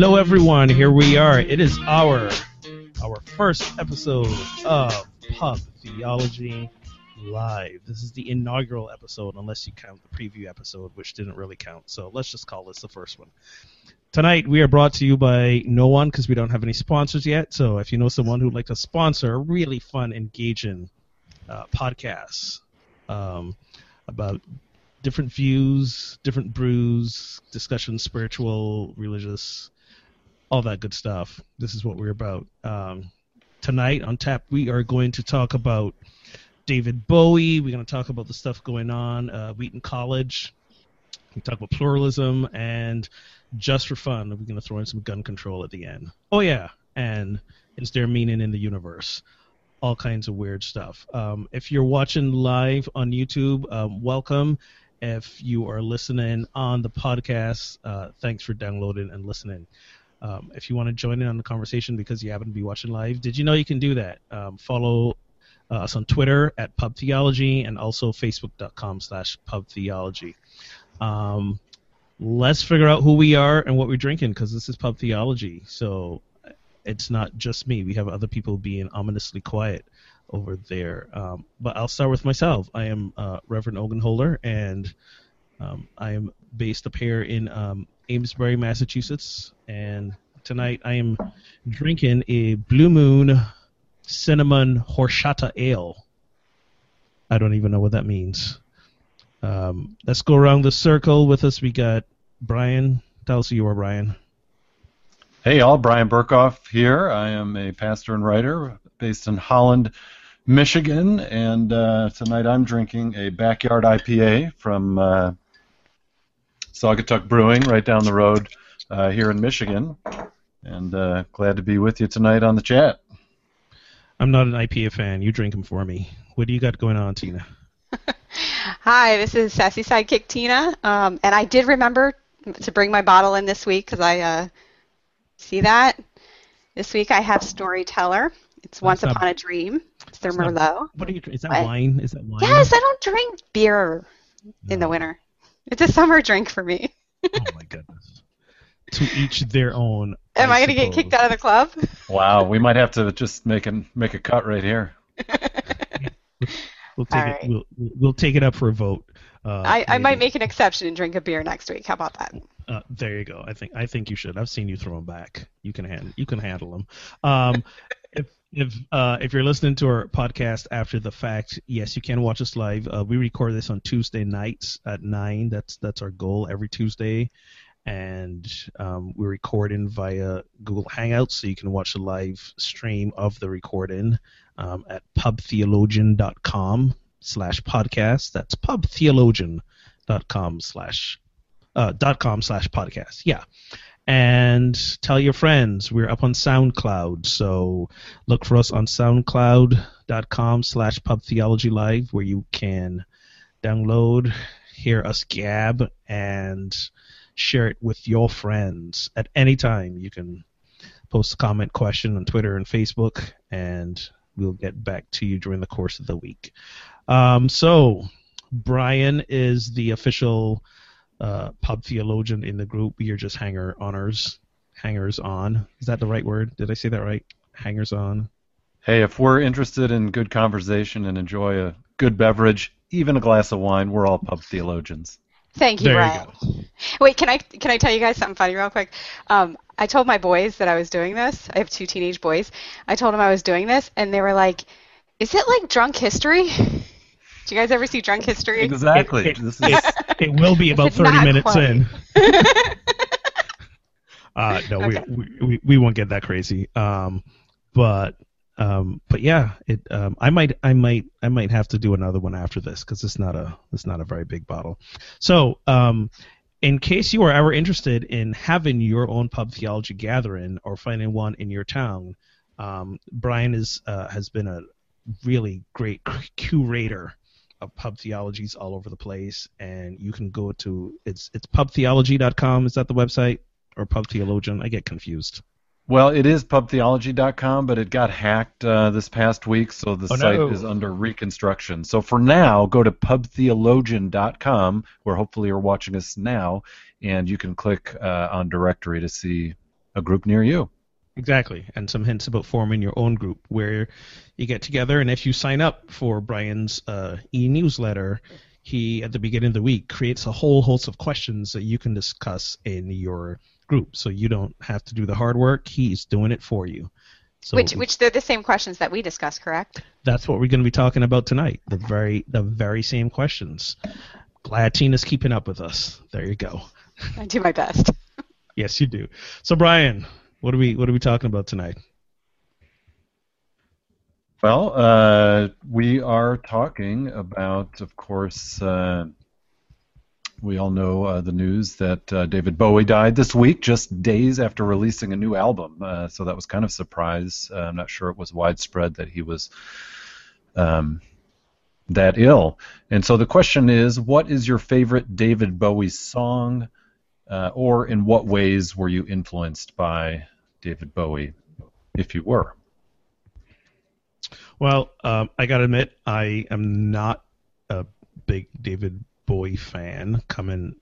Hello, everyone. Here we are. It is our our first episode of Pub Theology Live. This is the inaugural episode, unless you count the preview episode, which didn't really count. So let's just call this the first one. Tonight we are brought to you by no one because we don't have any sponsors yet. So if you know someone who'd like to sponsor a really fun, engaging uh, podcast um, about different views, different brews, discussion, spiritual, religious, all that good stuff. This is what we're about. Um, tonight on tap, we are going to talk about David Bowie. We're going to talk about the stuff going on uh, Wheaton College. We talk about pluralism and just for fun, we're going to throw in some gun control at the end. Oh yeah, and is there meaning in the universe? All kinds of weird stuff. Um, if you're watching live on YouTube, um, welcome. If you are listening on the podcast, uh, thanks for downloading and listening. Um, if you want to join in on the conversation because you happen to be watching live, did you know you can do that? Um, follow uh, us on Twitter at Pub Theology and also Facebook.com slash Pub Theology. Um, let's figure out who we are and what we're drinking because this is Pub Theology. So it's not just me. We have other people being ominously quiet over there. Um, but I'll start with myself. I am uh, Reverend Ogenholder, and um, I am based up here in um, Amesbury, Massachusetts. And tonight I am drinking a Blue Moon Cinnamon Horchata Ale. I don't even know what that means. Um, let's go around the circle. With us, we got Brian. Tell us who you are, Brian. Hey, all. Bryan Berghoef here. I am a pastor and writer based in Holland, Michigan, and uh, tonight I'm drinking a backyard IPA from uh, Saugatuck Brewing, right down the road uh, here in Michigan. And uh, glad to be with you tonight on the chat. I'm not an IPA fan. You drink them for me. What do you got going on, Tina? Hi, this is Sassy Sidekick Tina, um, and I did remember to bring my bottle in this week because I uh, see that this week I have Storyteller. It's Once Upon a Dream. It's their Merlot. Not, what are you? Is that but, wine? Is that wine? Yes, I don't drink beer no. in the winter. It's a summer drink for me. oh my goodness. To each their own. Am I, I going to get kicked out of the club? Wow, we might have to just make a make a cut right here. we'll take right. it. We'll, we'll take it up for a vote. Uh, I, I might make an exception and drink a beer next week. How about that? Uh, there you go. I think I think you should. I've seen you throw them back. You can handle you can handle them. Um, if uh, if you're listening to our podcast after the fact, yes, you can watch us live. Uh, we record this on Tuesday nights at nine. That's that's our goal every Tuesday, and um, we're recording via Google Hangouts, so you can watch the live stream of the recording um, at pubtheologian.com slash podcast. That's pubtheologian.com slash uh, dot com slash podcast. Yeah. And tell your friends. We're up on SoundCloud. So look for us on soundcloud.com slash pubtheologylive where you can download, hear us gab, and share it with your friends at any time. You can post a comment question on Twitter and Facebook, and we'll get back to you during the course of the week. Um, so, Brian is the official uh, pub theologian in the group. We are just hanger honors, hangers on. Is that the right word? Did I say that right? Hangers on. Hey, if we're interested in good conversation and enjoy a good beverage, even a glass of wine, we're all pub theologians. Thank you, there Brian. You Wait, can I can I tell you guys something funny real quick? Um, I told my boys that I was doing this. I have two teenage boys. I told them I was doing this, and they were like, "Is it like drunk history?" Do you guys ever see Drunk History? Exactly. It, it, it, it will be about 30 minutes quite. in. uh, no, okay. we, we, we won't get that crazy. Um, but um, but yeah, it. Um, I might I might I might have to do another one after this because it's not a it's not a very big bottle. So um, in case you are ever interested in having your own pub theology gathering or finding one in your town, um, Brian is uh, has been a really great curator of pub theologies all over the place, and you can go to it's it's pubtheology.com. Is that the website or pub theologian? I get confused. Well, it is pubtheology.com, but it got hacked uh, this past week, so the oh, site no. is under reconstruction. So for now, go to pubtheologian.com, where hopefully you're watching us now, and you can click uh, on directory to see a group near you. Exactly, and some hints about forming your own group where you get together, and if you sign up for Brian's uh, e-newsletter, he at the beginning of the week creates a whole host of questions that you can discuss in your group, so you don't have to do the hard work. He's doing it for you. So which which they're the same questions that we discussed, correct? That's what we're going to be talking about tonight. The very the very same questions. Glad Tina's keeping up with us. There you go. I do my best. yes, you do. So Brian, what are we What are we talking about tonight? Well, uh, we are talking about, of course, uh, we all know uh, the news that uh, David Bowie died this week, just days after releasing a new album. Uh, so that was kind of a surprise. Uh, I'm not sure it was widespread that he was um, that ill. And so the question is, what is your favorite David Bowie song? Uh, or in what ways were you influenced by David Bowie, if you were? Well, um, I gotta admit, I am not a big David Bowie fan. Coming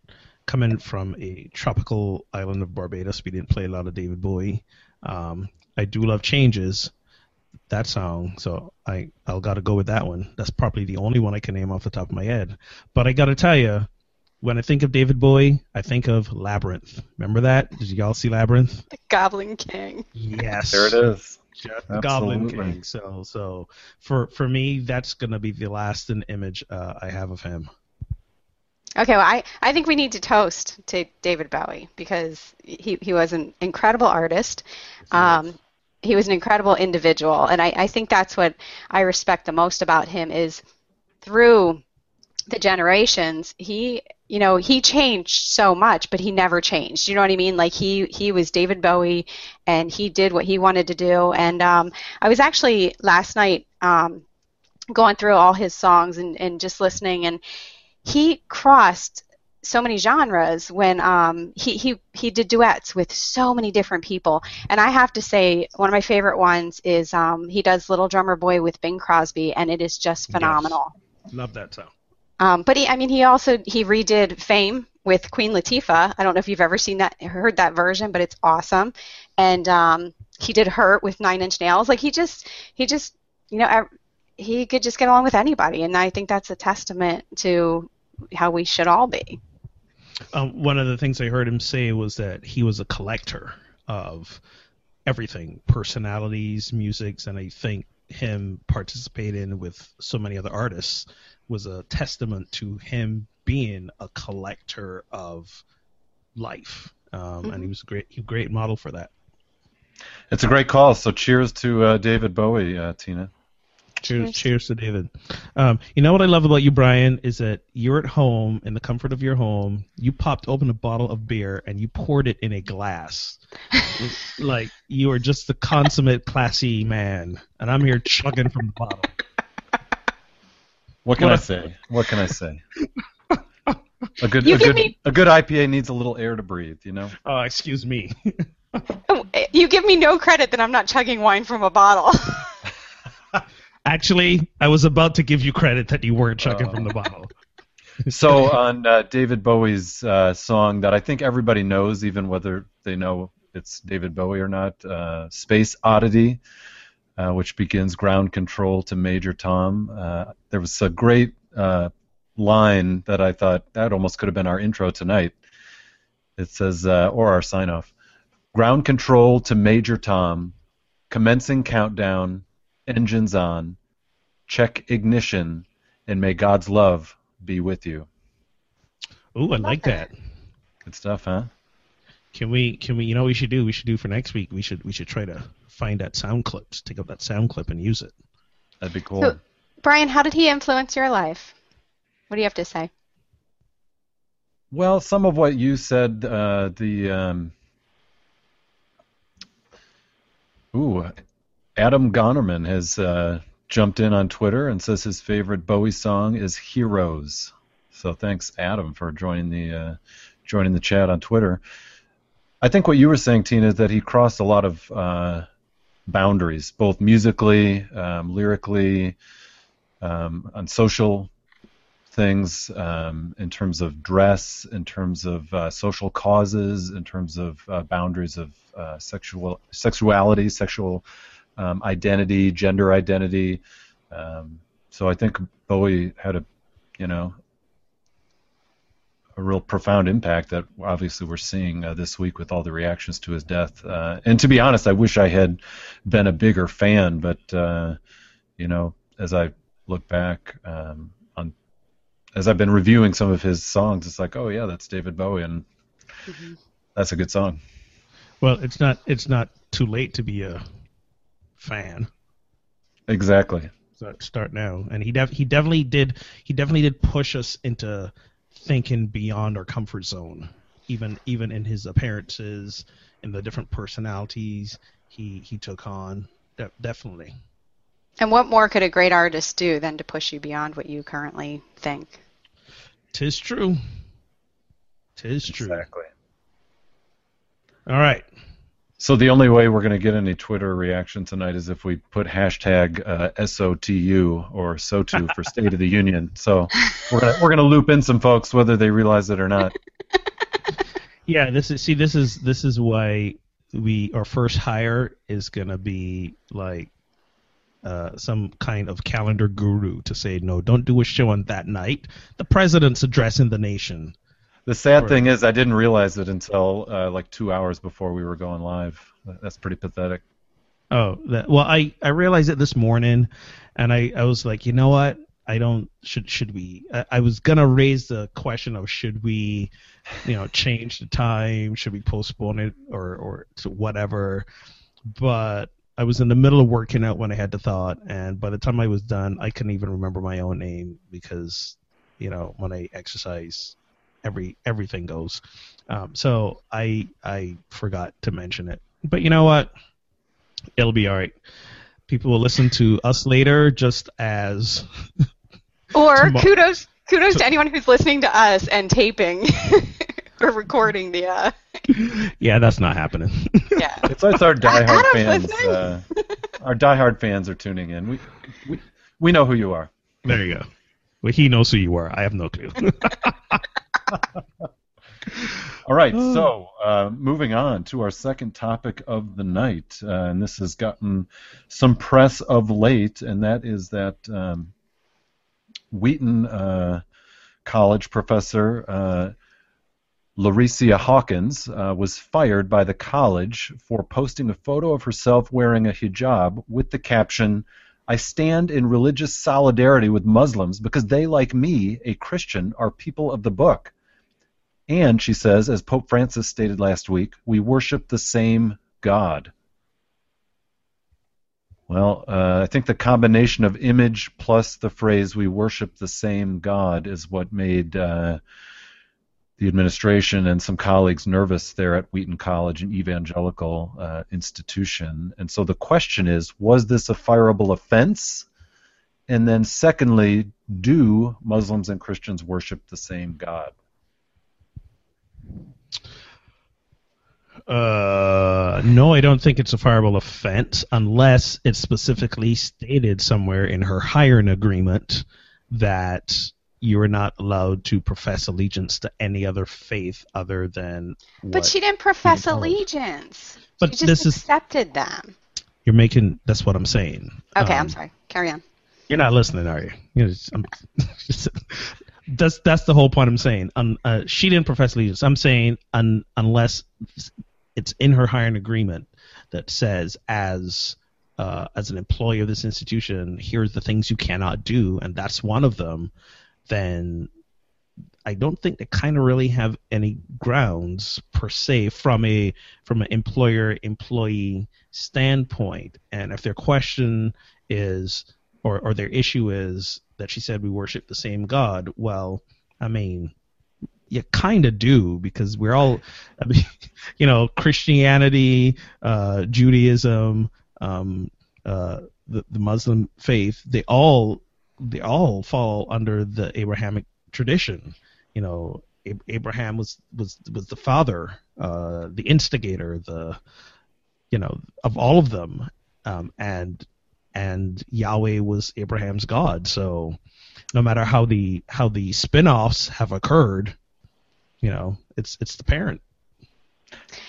coming from a tropical island of Barbados, we didn't play a lot of David Bowie. Um, I do love Changes, that song, so I I'll gotta go with that one. That's probably the only one I can name off the top of my head. But I gotta tell you, when I think of David Bowie, I think of Labyrinth. Remember that? Did you all see Labyrinth? The Goblin King. Yes. There it is. The Goblin King. So, so for for me, that's gonna be the lasting image uh, I have of him. Okay, well, I, I think we need to toast to David Bowie because he, he was an incredible artist. Um, he was an incredible individual, and I, I think that's what I respect the most about him is through the generations, he you know he changed so much but he never changed you know what i mean like he he was david bowie and he did what he wanted to do and um i was actually last night um going through all his songs and and just listening and he crossed so many genres when um, he, he he did duets with so many different people. And I have to say, one of my favorite ones is um, he does Little Drummer Boy with Bing Crosby, and it is just phenomenal. Yes. Love that song. Um, but he, I mean, he also he redid Fame with Queen Latifah. I don't know if you've ever seen that, heard that version, but it's awesome. And um, he did Hurt with Nine Inch Nails. Like he just, he just, you know, he could just get along with anybody, and I think that's a testament to how we should all be. Um, one of the things I heard him say was that he was a collector of everything, personalities, musics, and I think him participating with so many other artists was a testament to him being a collector of life, um, mm-hmm. and he was a great, a great model for that. It's a great call. So cheers to uh, David Bowie, uh, Tina. Cheers, cheers to David. Um, you know what I love about you, Brian, is that you're at home in the comfort of your home. You popped open a bottle of beer and you poured it in a glass. like you are just the consummate classy man, and I'm here chugging from the bottle. What can what? I say? What can I say? A good, a good, me... a good IPA needs a little air to breathe, you know. Oh, excuse me. Oh, you give me no credit that I'm not chugging wine from a bottle. Actually, I was about to give you credit that you weren't chugging uh, from the bottle. so on uh, David Bowie's uh, song that I think everybody knows, even whether they know it's David Bowie or not, uh, "Space Oddity." Uh, which begins ground control to Major Tom. Uh, there was a great uh, line that I thought that almost could have been our intro tonight. It says, uh, or our sign off ground control to Major Tom, commencing countdown, engines on, check ignition, and may God's love be with you. Ooh, I like that. Good stuff, huh? Can we? Can we? You know, what we should do. We should do for next week. We should. We should try to find that sound clip, take up that sound clip, and use it. That'd be cool. So, Brian, how did he influence your life? What do you have to say? Well, some of what you said. Uh, the um, ooh, Adam Gonerman has uh, jumped in on Twitter and says his favorite Bowie song is "Heroes." So thanks, Adam, for joining the uh, joining the chat on Twitter. I think what you were saying, Tina, is that he crossed a lot of uh, boundaries, both musically, um, lyrically, um, on social things um, in terms of dress, in terms of uh, social causes, in terms of uh, boundaries of uh, sexual sexuality, sexual um, identity, gender identity. Um, so I think Bowie had a, you know, a real profound impact that obviously we're seeing uh, this week with all the reactions to his death. Uh, and to be honest, I wish I had been a bigger fan, but uh, you know, as I look back um, on, as I've been reviewing some of his songs, it's like, oh yeah, that's David Bowie, and mm-hmm. that's a good song. Well, it's not it's not too late to be a fan. Exactly. So start now, and he def- he definitely did he definitely did push us into thinking beyond our comfort zone, even even in his appearances and the different personalities he he took on. De- definitely. And what more could a great artist do than to push you beyond what you currently think? Tis true. Tis true. Exactly. All right. So the only way we're going to get any Twitter reaction tonight is if we put hashtag uh, SOTU or SOTU for State of the Union. So we're gonna, we're going to loop in some folks whether they realize it or not. Yeah, this is see this is this is why we our first hire is going to be like uh, some kind of calendar guru to say no, don't do a show on that night. The president's addressing the nation. The sad thing is, I didn't realize it until uh, like two hours before we were going live. That's pretty pathetic. Oh, that, well, I I realized it this morning, and I I was like, you know what? I don't should should we? I, I was gonna raise the question of should we, you know, change the time? Should we postpone it or or to whatever? But I was in the middle of working out when I had the thought, and by the time I was done, I couldn't even remember my own name because, you know, when I exercise, every everything goes. Um, so I I forgot to mention it, but you know what? It'll be all right. People will listen to us later, just as. or kudos kudos to anyone who's listening to us and taping or recording the. Uh... Yeah, that's not happening. yeah, it's, it's our diehard fans. Uh, our diehard fans are tuning in. We, we we know who you are. There you go. Well, he knows who you are. I have no clue. All right, so uh, moving on to our second topic of the night, uh, and this has gotten some press of late, and that is that um, Wheaton uh, College professor uh, Hawkins uh, was fired by the college for posting a photo of herself wearing a hijab with the caption, I stand in religious solidarity with Muslims because they, like me, a Christian, are people of the book. And, she says, as Pope Francis stated last week, we worship the same God. Well, uh, I think the combination of image plus the phrase we worship the same God is what made uh, the administration and some colleagues nervous there at Wheaton College, an evangelical uh, institution. And so the question is was this a fireable offense? And then, secondly, do Muslims and Christians worship the same God? Uh, no, I don't think it's a fireable offense unless it's specifically stated somewhere in her hiring agreement that you are not allowed to profess allegiance to any other faith other than. But she didn't profess allegiance. But she just this accepted is, them. You're making. That's what I'm saying. Okay, um, I'm sorry. Carry on. You're not listening, are you? you know, just, that's that's the whole point I'm saying. Um, uh, she didn't profess allegiance. I'm saying un, unless it's in her hiring agreement that says as uh, as an employee of this institution, here's the things you cannot do, and that's one of them then I don't think they kind of really have any grounds per se from a from an employer employee standpoint. And if their question is or or their issue is that she said we worship the same God, well, I mean, you kind of do because we're all, you know, Christianity, uh, Judaism, um, uh, the the Muslim faith, they all they all fall under the Abrahamic tradition. You know, Abraham was was was the father, uh, the instigator, the you know of all of them, um, and and Yahweh was Abraham's God. So no matter how the how the spin-offs have occurred, you know, it's it's the parent.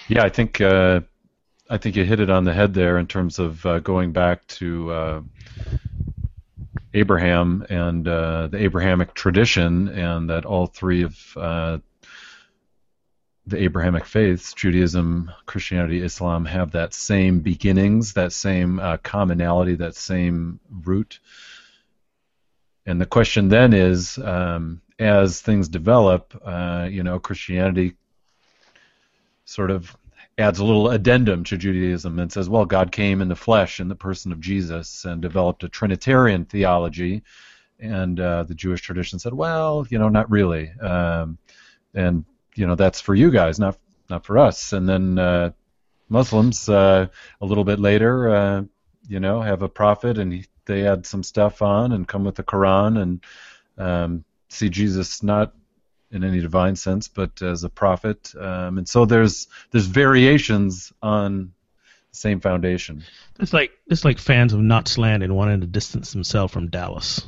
Yeah, I think uh, I think you hit it on the head there in terms of uh, going back to uh, Abraham and uh, the Abrahamic tradition, and that all three of uh, the Abrahamic faiths, Judaism, Christianity, Islam, have that same beginnings, that same uh, commonality, that same root. And the question then is, um, as things develop, uh, you know, Christianity sort of adds a little addendum to Judaism and says, well, God came in the flesh in the person of Jesus and developed a Trinitarian theology. And uh, the Jewish tradition said, well, you know, not really. Um, and you know, that's for you guys, not not for us. And then uh, Muslims, uh, a little bit later, uh, you know, have a prophet and he, they add some stuff on and come with the Quran and um, see Jesus not in any divine sense, but as a prophet. Um, and so there's there's variations on the same foundation. It's like it's like fans of Nutsland and wanting to distance themselves from Dallas.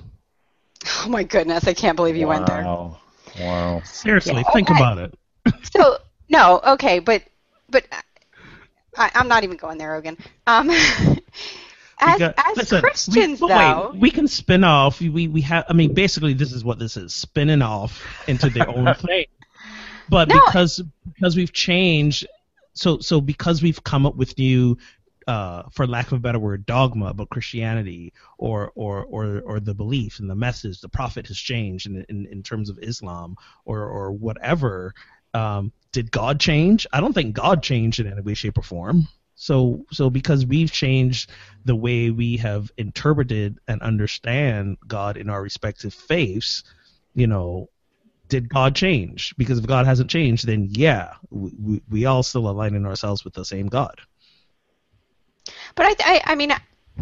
Oh my goodness, I can't believe you wow. went there. Wow. Seriously, Yeah, think okay. about it. So no, okay, but but I, I'm not even going there, Rogan. Um, as Because- as listen, Christians, we, though, wait, we can spin off. We we have. I mean, basically, this is what this is: spinning off into their own thing. But No. because because we've changed, so so because we've come up with new, uh, for lack of a better word, dogma about Christianity or or or or the belief and the message, the prophet has changed in in, in terms of Islam or or whatever. Um, did God change? I don't think God changed in any way, shape, or form. So, so because we've changed the way we have interpreted and understand God in our respective faiths, you know, did God change? Because if God hasn't changed, then yeah, we, we, all still aligning ourselves with the same God. But I, I, I mean,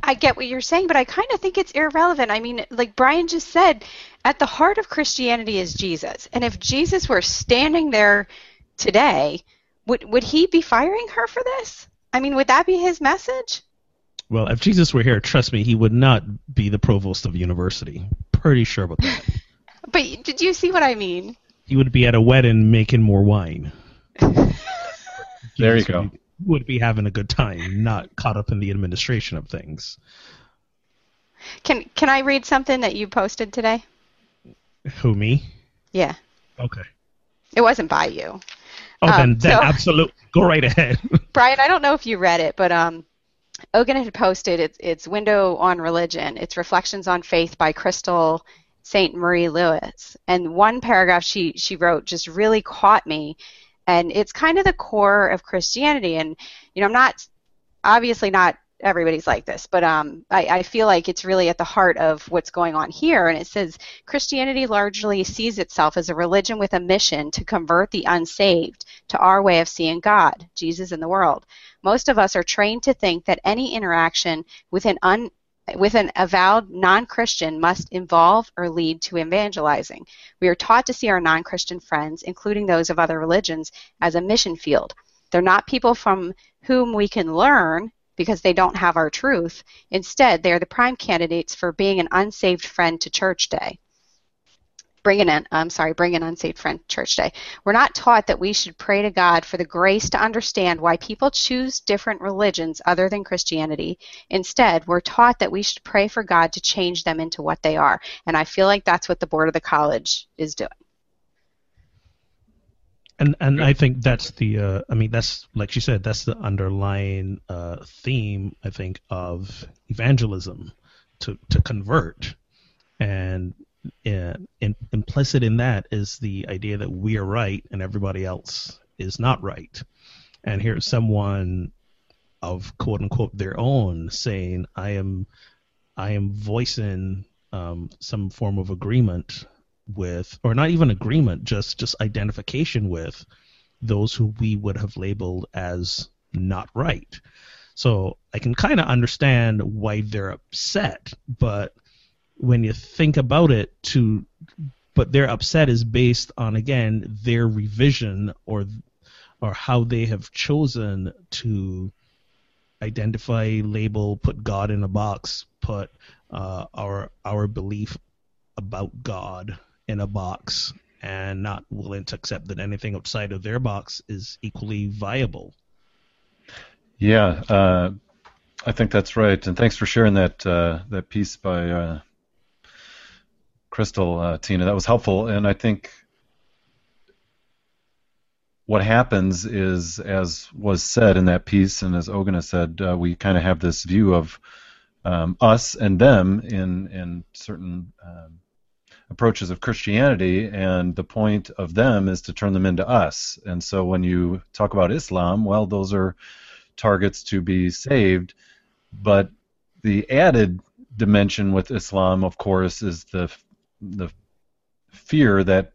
I get what you're saying, but I kind of think it's irrelevant. I mean, like Brian just said, at the heart of Christianity is Jesus, and if Jesus were standing there today, would would he be firing her for this? I mean, would that be his message? Well, if Jesus were here, trust me, he would not be the provost of university. Pretty sure about that. But did you see what I mean? he would be at a wedding making more wine. There you Jesus go. Would be, would be having a good time, not caught up in the administration of things. Can can I read something that you posted today? Who me? Yeah, Okay. it wasn't by you. Oh, Um, then, then so- absolute. Go right ahead. Brian, I don't know if you read it, but um, Ogan had posted its its window on religion. It's reflections on faith by Crystal Saint Marie Lewis, and one paragraph she she wrote just really caught me, and it's kind of the core of Christianity. And you know, I'm not obviously not everybody's like this, but um, I, I feel like it's really at the heart of what's going on here. And it says Christianity largely sees itself as a religion with a mission to convert the unsaved to our way of seeing God, Jesus, and the world. Most of us are trained to think that any interaction with an un with an avowed non-Christian must involve or lead to evangelizing. We are taught to see our non-Christian friends, including those of other religions, as a mission field. They're not people from whom we can learn because they don't have our truth. Instead, they are the prime candidates for being an unsaved friend to church day. Bring an, I'm sorry, bring an unsaved friend church day. We're not taught that we should pray to God for the grace to understand why people choose different religions other than Christianity. Instead, we're taught that we should pray for God to change them into what they are. And I feel like that's what the board of the college is doing. And and I think that's the uh, I mean that's like she said that's the underlying uh, theme I think of evangelism to to convert and uh, in, implicit in that is the idea that we are right and everybody else is not right and here's someone of quote unquote their own saying I am I am voicing um, some form of agreement with, or not even agreement, just just identification with those who we would have labeled as not right. So I can kind of understand why they're upset, but when you think about it, to but their upset is based on again their revision or or how they have chosen to identify, label, put God in a box, put uh, our our belief about God in a box and not willing to accept that anything outside of their box is equally viable. Yeah, uh, I think that's right, and thanks for sharing that uh, that piece by uh, Crystal, uh, Tina. That was helpful, and I think what happens is, as was said in that piece, and as Ogana said, uh, we kind of have this view of um, us and them in in certain um, approaches of Christianity, and the point of them is to turn them into us. And so when you talk about Islam, well, those are targets to be saved, but the added dimension with Islam, of course, is the the fear that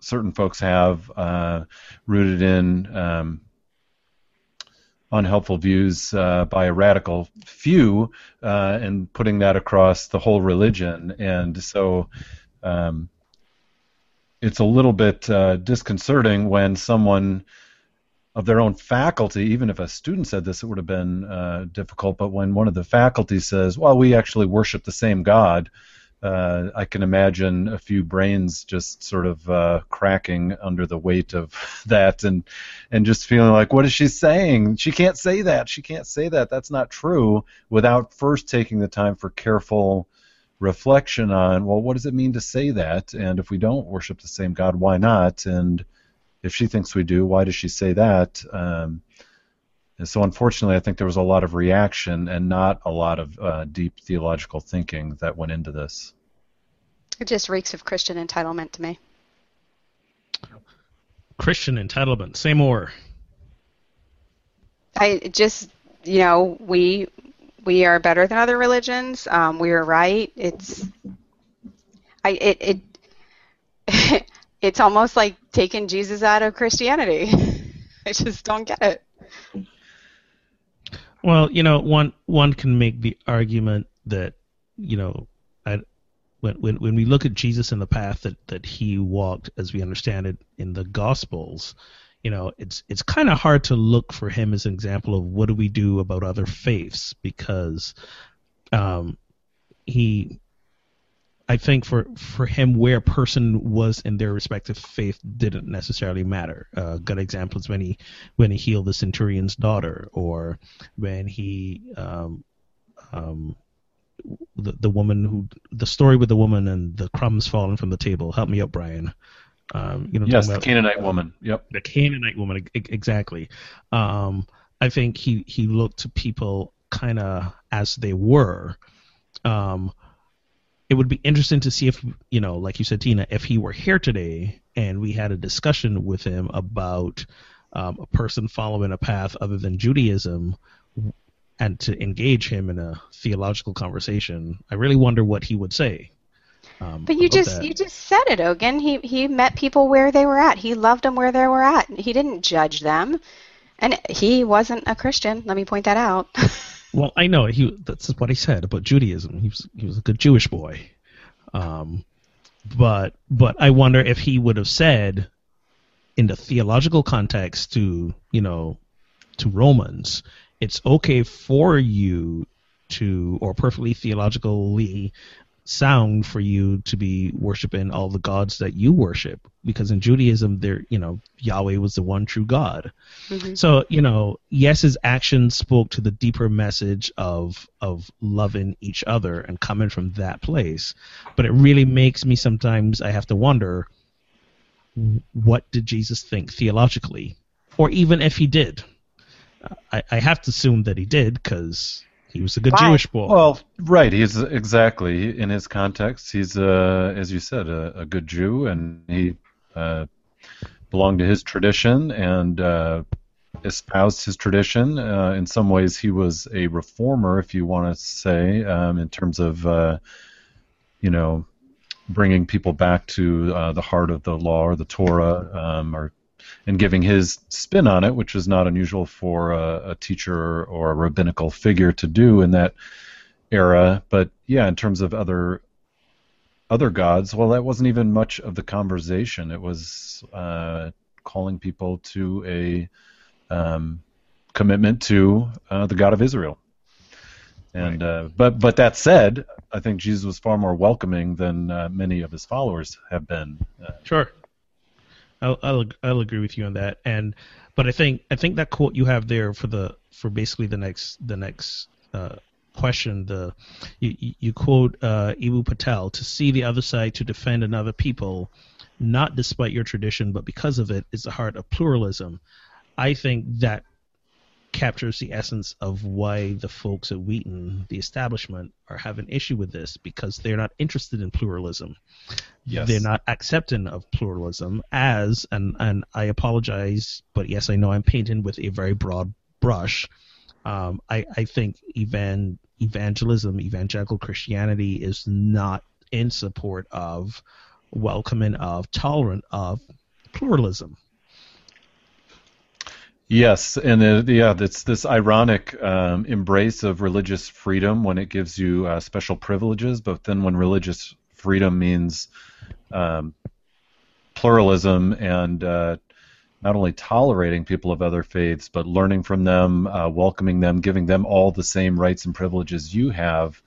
certain folks have uh, rooted in um, unhelpful views uh, by a radical few uh, and putting that across the whole religion. And so um, it's a little bit uh, disconcerting when someone of their own faculty, even if a student said this, it would have been uh, difficult. But when one of the faculty says, "Well, we actually worship the same God," uh, I can imagine a few brains just sort of uh, cracking under the weight of that, and and just feeling like, "What is she saying? She can't say that. She can't say that. That's not true." Without first taking the time for careful reflection on, well, what does it mean to say that? And if we don't worship the same God, why not? And if she thinks we do, why does she say that? Um, and so, unfortunately, I think there was a lot of reaction and not a lot of uh, deep theological thinking that went into this. It just reeks of Christian entitlement to me. Christian entitlement. Say more. I just, you know, we we are better than other religions. Um, we are right. It's, I it it it's almost like taking Jesus out of Christianity. I just don't get it. Well, you know, one one can make the argument that you know, I, when when when we look at Jesus and the path that that he walked, as we understand it in the Gospels, you know, it's it's kind of hard to look for him as an example of what do we do about other faiths because um, he I think for for him, where a person was in their respective faith didn't necessarily matter. Uh, good examples when he when he healed the centurion's daughter, or when he um, um, the the woman who the story with the woman and the crumbs falling from the table. Help me out, Brian. Um, you know, yes, the Canaanite woman. Yep, the Canaanite woman. Exactly. Um, I think he he looked to people kind of as they were. Um, it would be interesting to see if you know, like you said, Tina, if he were here today and we had a discussion with him about um, a person following a path other than Judaism, and to engage him in a theological conversation, I really wonder what he would say. Um, but you just that. you just said it, Ogan. He he met people where they were at. He loved them where they were at. He didn't judge them, and he wasn't a Christian. Let me point that out. Well, I know he. That's what he said about Judaism. He was he was a good Jewish boy. Um, but but I wonder if he would have said, in the theological context, to you know, to Romans, it's okay for you to or perfectly theologically sound for you to be worshiping all the gods that you worship because in Judaism there you know Yahweh was the one true God. Mm-hmm. So, you know, yes his actions spoke to the deeper message of of loving each other and coming from that place, but it really makes me sometimes I have to wonder what did Jesus think theologically or even if he did. I, I have to assume that he did because he was a good Jewish boy. Well, right. He's exactly in his context. He's, uh, as you said, a, a good Jew, and he uh, belonged to his tradition and uh, espoused his tradition. Uh, in some ways, he was a reformer, if you want to say, um, in terms of, uh, you know, bringing people back to uh, the heart of the law or the Torah, um, or and giving his spin on it, which is not unusual for a, a teacher or a rabbinical figure to do in that era. But yeah, in terms of other other gods, well, that wasn't even much of the conversation. It was uh, calling people to a um, commitment to uh, the God of Israel. And uh, but but that said, I think Jesus was far more welcoming than uh, many of his followers have been. Uh, Sure. I'll, I'll I'll agree with you on that. And but I think I think that quote you have there for the for basically the next the next uh, question the you you- quote uh, Eboo Patel to see the other side to defend another people, not despite your tradition but because of it is the heart of pluralism. I think that captures the essence of why the folks at Wheaton, the establishment, are having issue with this because they're not interested in pluralism Yes. they're not accepting of pluralism as and and I apologize, but yes, I know I'm painting with a very broad brush. Um, I I think evan evangelism, evangelical Christianity is not in support of welcoming of tolerant of pluralism. Yes, and yeah, it's this ironic um, embrace of religious freedom when it gives you uh, special privileges, but then when religious freedom means um, pluralism and uh, not only tolerating people of other faiths, but learning from them, uh, welcoming them, giving them all the same rights and privileges you have,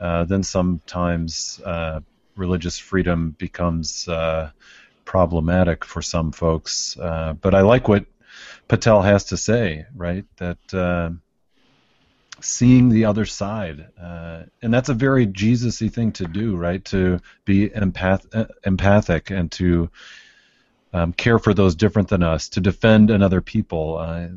uh, then sometimes uh, religious freedom becomes problematic for some folks. But I like what Patel has to say, right? That uh, seeing the other side, uh, and that's a very Jesus-y thing to do, right? To be empath- uh, empathic and to um, care for those different than us, to defend another people. Uh,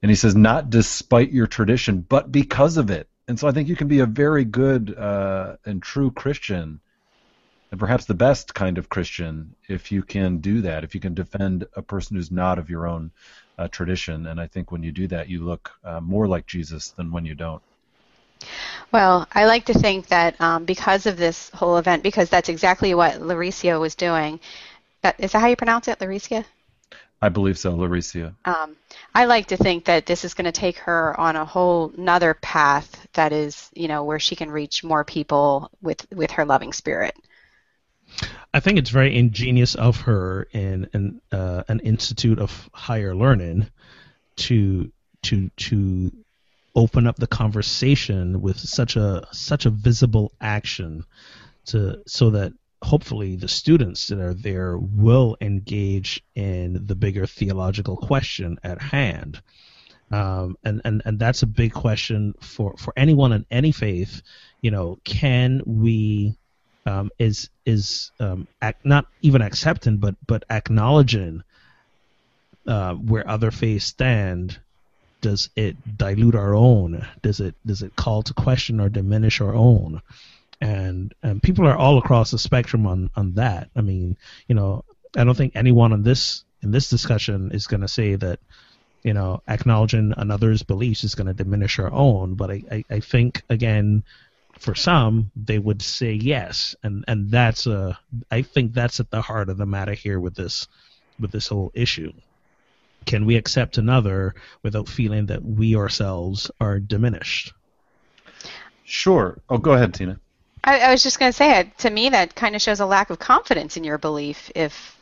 and he says, not despite your tradition, but because of it. And so I think you can be a very good uh, and true Christian and perhaps the best kind of Christian if you can do that, if you can defend a person who's not of your own uh, tradition. And I think when you do that, you look uh, more like Jesus than when you don't. Well, I like to think that um, because of this whole event, because that's exactly what Larycia was doing. That, is that how you pronounce it, Larycia? I believe so, Larycia. Um, I like to think that this is going to take her on a whole another path that is, you know, where she can reach more people with with her loving spirit. I think it's very ingenious of her in, in uh, an institute of higher learning to to to open up the conversation with such a such a visible action to so that hopefully the students that are there will engage in the bigger theological question at hand. Um, and, and, and that's a big question for, for anyone in any faith. You know, can we um, is is um, not even accepting, but but acknowledging uh, where other faiths stand. Does it dilute our own? Does it does it call to question or diminish our own? And and people are all across the spectrum on on that. I mean, you know, I don't think anyone on this in this discussion is going to say that you know acknowledging another's beliefs is going to diminish our own. But I, I, I think again for some they would say yes and and that's a i think that's at the heart of the matter here with this with this whole issue can we accept another without feeling that we ourselves are diminished Sure. Oh, go ahead, Tina. I, I was just going to say, it, to me, that kind of shows a lack of confidence in your belief. If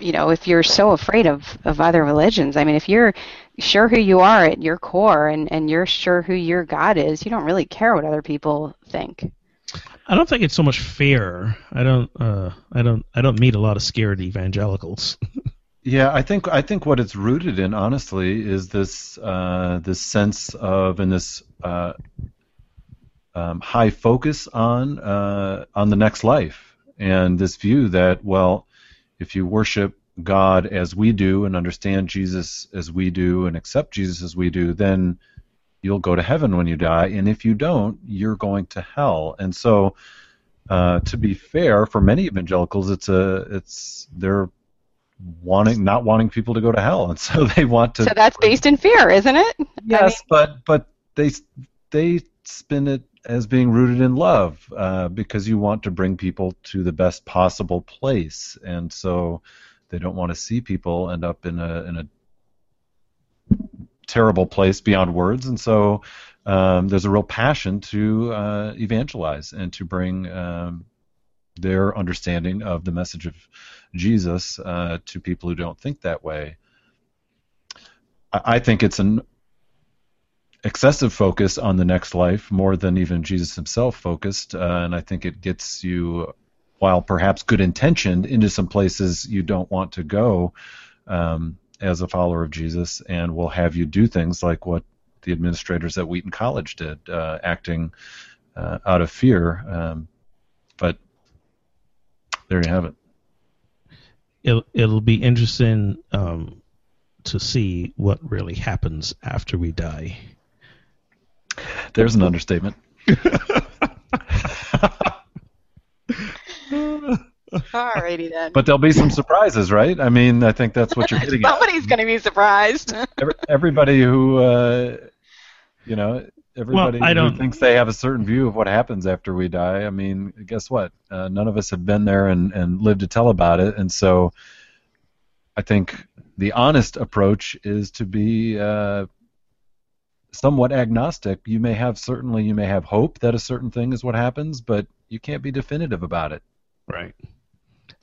you know, if you're so afraid of of other religions, I mean, if you're sure who you are at your core and and you're sure who your God is, you don't really care what other people think. i don't think it's so much fear. I don't uh i don't i don't meet a lot of scared evangelicals. Yeah, I think I think what it's rooted in, honestly, is this uh, this sense of and this uh, um, high focus on uh, on the next life, and this view that well, if you worship God as we do and understand Jesus as we do and accept Jesus as we do, then you'll go to heaven when you die, and if you don't, you're going to hell. And so, uh, to be fair, for many evangelicals, it's a it's they're wanting not wanting people to go to hell, and so they want to. So that's based in fear, isn't it? I yes, mean- but but they they spin it as being rooted in love uh, because you want to bring people to the best possible place, and so they don't want to see people end up in a in a terrible place beyond words, and so um, there's a real passion to uh, evangelize and to bring um, their understanding of the message of Jesus uh, to people who don't think that way. I, I think it's an excessive focus on the next life, more than even Jesus himself focused, uh, and I think it gets you, while perhaps good intentioned, into some places you don't want to go um, as a follower of Jesus, and will have you do things like what the administrators at Wheaton College did, uh, acting uh, out of fear. Um, but there you have it. It'll, it'll be interesting um, to see what really happens after we die. There's an understatement. Alrighty then. But there'll be some surprises, right? I mean, I think that's what you're getting at. Somebody's going to be surprised. Every- Everybody who, uh, you know, everybody I who don't- thinks they have a certain view of what happens after we die. I mean, guess what? Uh, none of us have been there and, and lived to tell about it, and so I think the honest approach is to be uh, somewhat agnostic. You may have certainly you may have hope that a certain thing is what happens, but you can't be definitive about it. Right.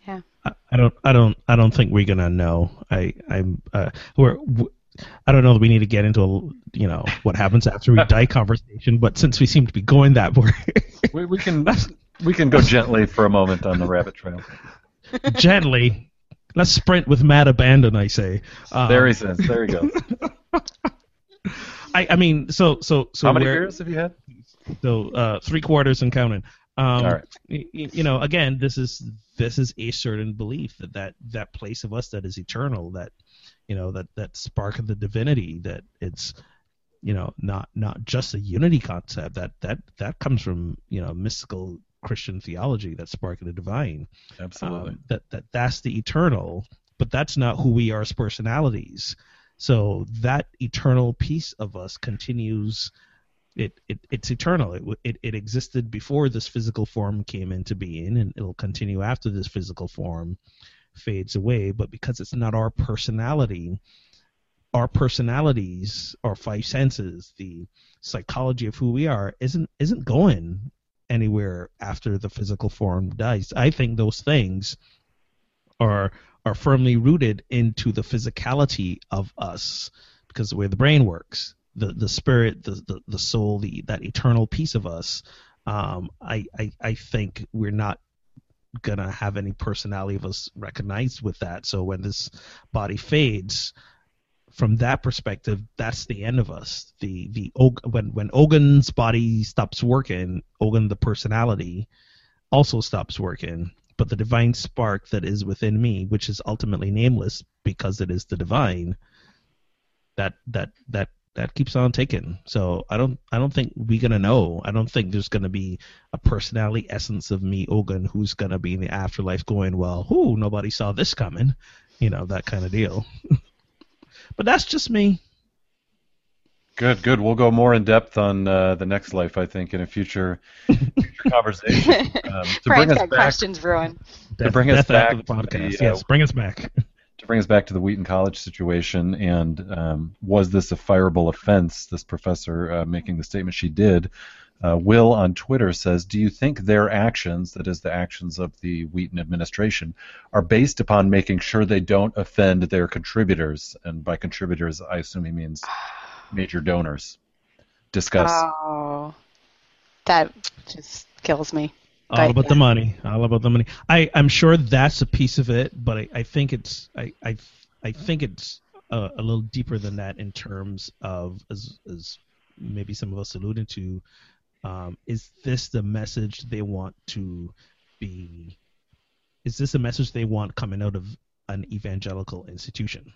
Yeah. I, I don't. I don't. I don't think we're gonna know. I. I'm. Uh, we're. W- I don't know that we need to get into a, you know what happens after we die conversation, but since we seem to be going that way, We, we can we can go gently for a moment on the rabbit trail. gently, let's sprint with mad abandon. I say. Um, There he says. There he goes. I. I mean, so so so How many beers have you had? So uh, three quarters and counting. Um, All right. y- y- You know, again, this is this is a certain belief that that that place of us that is eternal, that you know, that that spark of the divinity, that it's you know not not just a unity concept. That that that comes from you know mystical Christian theology. That spark of the divine. Absolutely. Um, that that that's the eternal, but that's not who we are as personalities. So that eternal piece of us continues. It, it it's eternal. It, it it existed before this physical form came into being, and it'll continue after this physical form fades away. But because it's not our personality, our personalities, our five senses, the psychology of who we are, isn't isn't going anywhere after the physical form dies. I think those things are are firmly rooted into the physicality of us because of the way the brain works, the the spirit, the the, the soul, the that eternal piece of us. Um, I, I I think we're not gonna have any personality of us recognized with that. So when this body fades, from that perspective, that's the end of us. The the when when Ogun's body stops working, Ogun the personality also stops working. But the divine spark that is within me, which is ultimately nameless because it is the divine, that that that that keeps on ticking. So I don't I don't think we're gonna know. I don't think there's gonna be a personality essence of me, Ogun, who's gonna be in the afterlife going, well, whoo, nobody saw this coming, you know, that kind of deal. but that's just me. Good, good. We'll go more in depth on uh, the next life, I think, in a future future conversation. Um, to bring us got back questions brewing. To bring us death back the to podcast. the, uh, yes, bring us back. to bring us back to the Wheaton College situation, and um, was this a fireable offense? This professor uh, making the statement she did. Uh, Will on Twitter says, "Do you think their actions, that is, the actions of the Wheaton administration, are based upon making sure they don't offend their contributors? And by contributors, I assume he means major donors. Discuss." Oh, that just kills me. All But, about yeah. the money. All about the money. I, I'm sure that's a piece of it, but I, I think it's I, I, I think it's a, a little deeper than that in terms of as as maybe some of us alluded to. Um, is this the message they want to be? Is this a message they want coming out of an evangelical institution?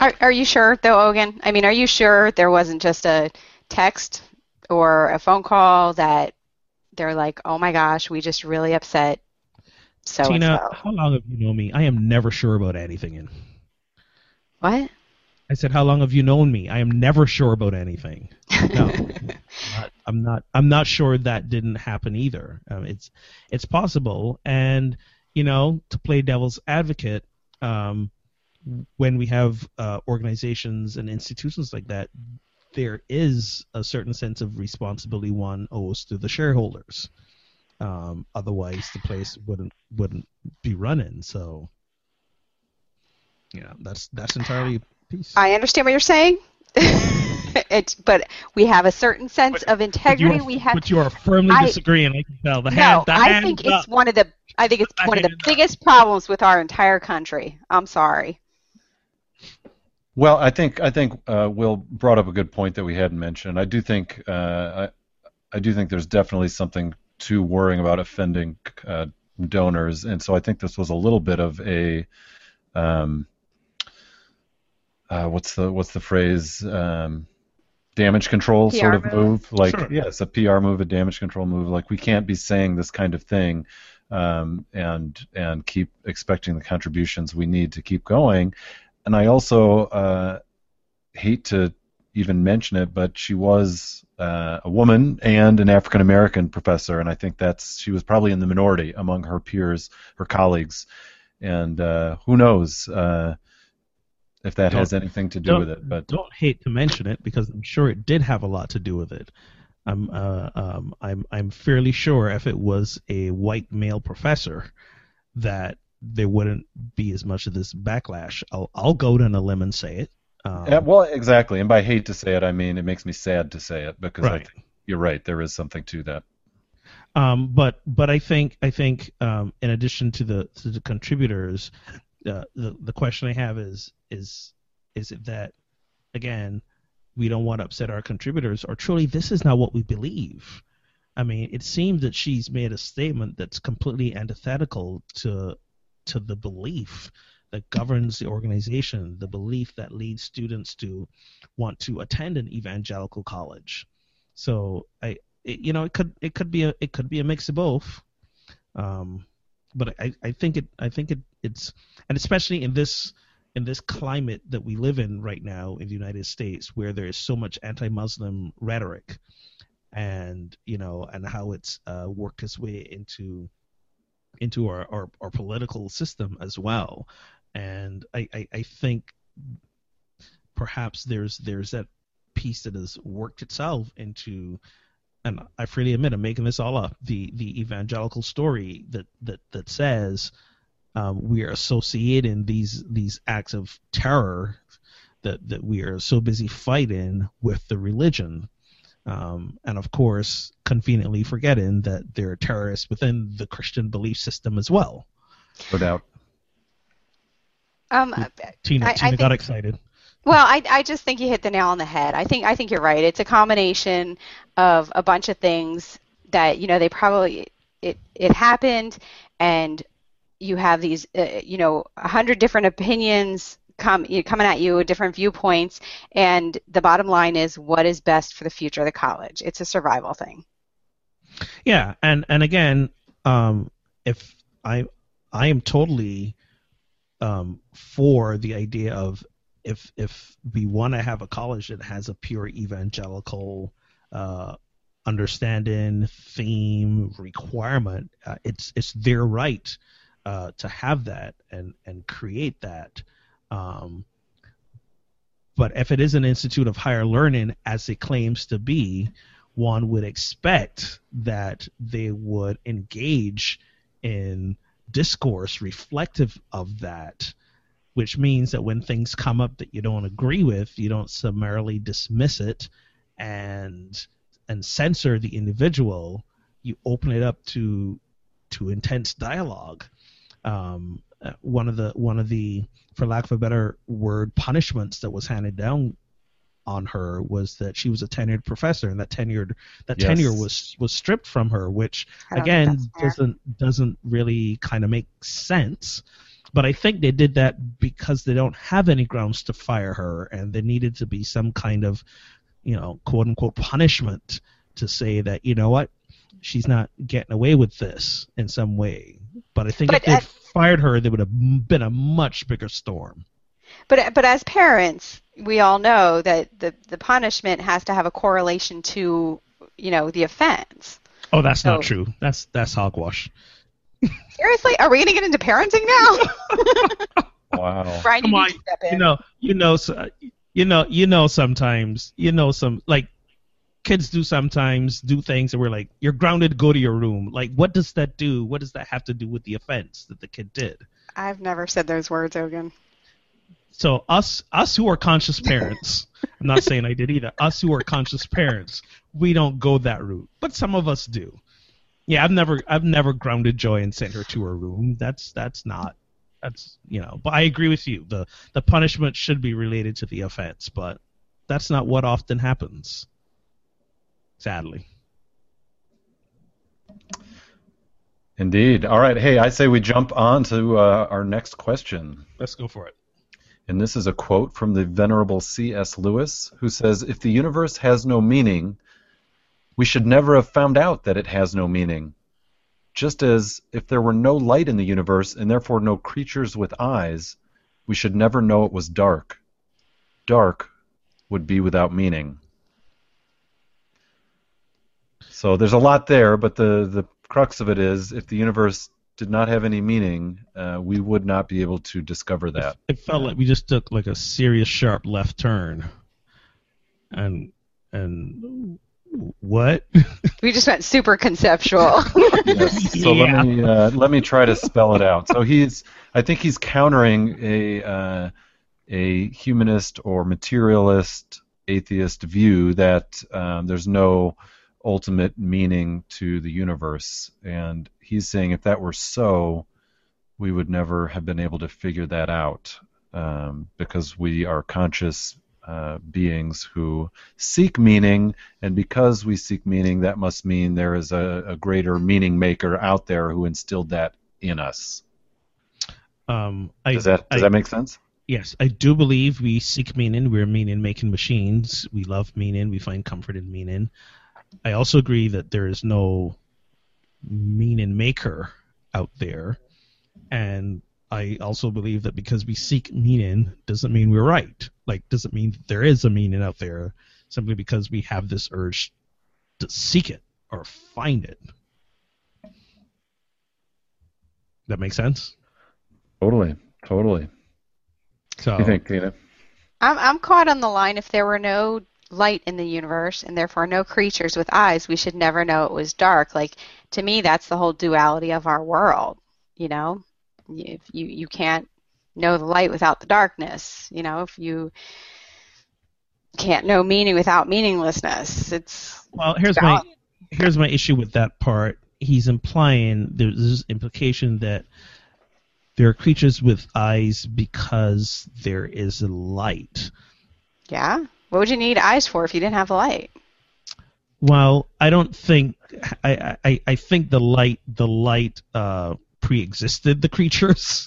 Are, are you sure, though, Ogun? I mean, are you sure there wasn't just a text or a phone call that they're like, oh my gosh, we just really upset so Tina, how long have you known me? I am never sure about anything. In What? I said, how long have you known me? I am never sure about anything. No. not, I'm not. I'm not sure that didn't happen either. Um, it's it's possible, and you know, to play devil's advocate, um, when we have uh, organizations and institutions like that, there is a certain sense of responsibility one owes to the shareholders. Um, otherwise, the place wouldn't wouldn't be running. So, yeah, that's that's entirely a piece. I understand what you're saying. it's but we have a certain sense of integrity. Are, we have. but you are firmly I- disagreeing. I can tell. The no, hand, the I think is it's up. one of the. I think it's The one of the hand is up. biggest problems with our entire country. I'm sorry. Well, I think I think uh, Will brought up a good point that we hadn't mentioned. I do think uh, I, I do think there's definitely something to worrying about offending uh, donors, and so I think this was a little bit of a um, uh, what's the what's the phrase um, damage control sort of move. move. Like Sure. yes, a PR move, a damage control move. Like we can't be saying this kind of thing. Um, and and keep expecting the contributions we need to keep going, and I also uh, hate to even mention it, but she was uh, a woman and an African American professor, and I think that's she was probably in the minority among her peers, her colleagues, and uh, who knows uh, if that has Don't- anything to do with it. But don't hate to mention it because I'm sure it did have a lot to do with it. I'm uh, um, I'm I'm fairly sure if it was a white male professor that there wouldn't be as much of this backlash. I'll I'll go down a limb and say it. Um, yeah, well, exactly, and by hate to say it, I mean it makes me sad to say it because I Right. think you're right. There is something to that. Um, but but I think I think um, in addition to the to the contributors, uh, the the question I have is is is it that again we don't want to upset our contributors or truly this is not what we believe. I mean, it seems that she's made a statement that's completely antithetical to to the belief that governs the organization, the belief that leads students to want to attend an evangelical college. So I, it, you know, it could it could be a it could be a mix of both. Um, but I, I think it I think it it's and especially in this in this climate that we live in right now in the United States where there is so much anti-Muslim rhetoric and you know and how it's uh, worked its way into into our, our, our political system as well. And I, I, I think perhaps there's there's that piece that has worked itself into and I freely admit I'm making this all up the the evangelical story that that that says um, we are associating these these acts of terror that that we are so busy fighting with the religion um, and of course conveniently forgetting that there are terrorists within the Christian belief system as well No doubt. Um, Tina I- I Tina think- got excited Well, I, I just think you hit the nail on the head. I think I think you're right. It's a combination of a bunch of things that you know they probably it it happened, and you have these uh, you know a hundred different opinions come you know, coming at you with different viewpoints, and the bottom line is what is best for the future of the college. It's a survival thing. Yeah, and and again, um, if I I am totally um, for the idea of if if we want to have a college that has a pure evangelical uh, understanding, theme, requirement, uh, it's it's their right uh, to have that and and create that. Um, but if it is an institute of higher learning, as it claims to be, one would expect that they would engage in discourse reflective of that, which means that when things come up that you don't agree with, you don't summarily dismiss it and and censor the individual. You open it up to to intense dialogue. Um, uh, one of the one of the, for lack of a better word, punishments that was handed down on her was that she was a tenured professor, and that tenured that Yes. tenure was was stripped from her, which I don't think again doesn't doesn't really kind of make sense. But I think they did that because they don't have any grounds to fire her, and there needed to be some kind of, you know, quote unquote punishment to say that you know what, she's not getting away with this in some way. But I think But if they at- fired her, there would have been a much bigger storm. But but as parents, we all know that the the punishment has to have a correlation to you know the offense. Oh, that's not true. That's that's hogwash. Seriously, are we going to get into parenting now? Wow. Bryan, you Come need on, to step in. you know, you know, so, you know, you know. Sometimes, you know, some like kids do sometimes do things that we're like, you're grounded. Go to your room. Like, what does that do? What does that have to do with the offense that the kid did? I've never said those words, Ogun. So us, us who are conscious parents, I'm not saying I did either. Us who are conscious parents, we don't go that route, but some of us do. Yeah, I've never I've never grounded Joy and sent her to her room. That's that's not that's you know. But I agree with you. The the punishment should be related to the offense, but that's not what often happens. Sadly. Indeed. All right. Hey, I say we jump on to uh, our next question. Let's go for it. And this is a quote from the Venerable C.S. Lewis, who says If the universe has no meaning, we should never have found out that it has no meaning. Just as if there were no light in the universe and therefore no creatures with eyes, we should never know it was dark. Dark would be without meaning. So there's a lot there, but the, the crux of it is if the universe did not have any meaning, uh, we would not be able to discover that. It felt like we just took like a serious sharp left turn. And and what? We just went super conceptual. yes. So Yeah. let me uh, let me try to spell it out. So he's I think he's countering a uh, a humanist or materialist atheist view that um, there's no ultimate meaning to the universe, and he's saying if that were so, we would never have been able to figure that out um, because we are conscious uh, beings who seek meaning, and because we seek meaning, that must mean there is a, a greater meaning maker out there who instilled that in us. Um, I, Does that does I, that make sense? Yes, I do believe we seek meaning. We're meaning making machines. We love meaning. We find comfort in meaning. I also agree that there is no meaning maker out there. And I also believe that because we seek meaning doesn't mean we're right. Like, doesn't mean there is a meaning out there simply because we have this urge to seek it or find it. That makes sense? Totally, totally. So, What do you think, Tina? I'm I'm caught on the line. If there were no light in the universe and therefore no creatures with eyes, we should never know it was dark. Like to me, that's the whole duality of our world. You know, if you you can't know the light without the darkness. You know, if you can't know meaning without meaninglessness, it's Well, here's my here's my issue with that part. He's implying there's this implication that there are creatures with eyes because there is light. yeah. What would you need eyes for if you didn't have the light? Well, I don't think I I, I think the light the light uh, pre-existed the creatures.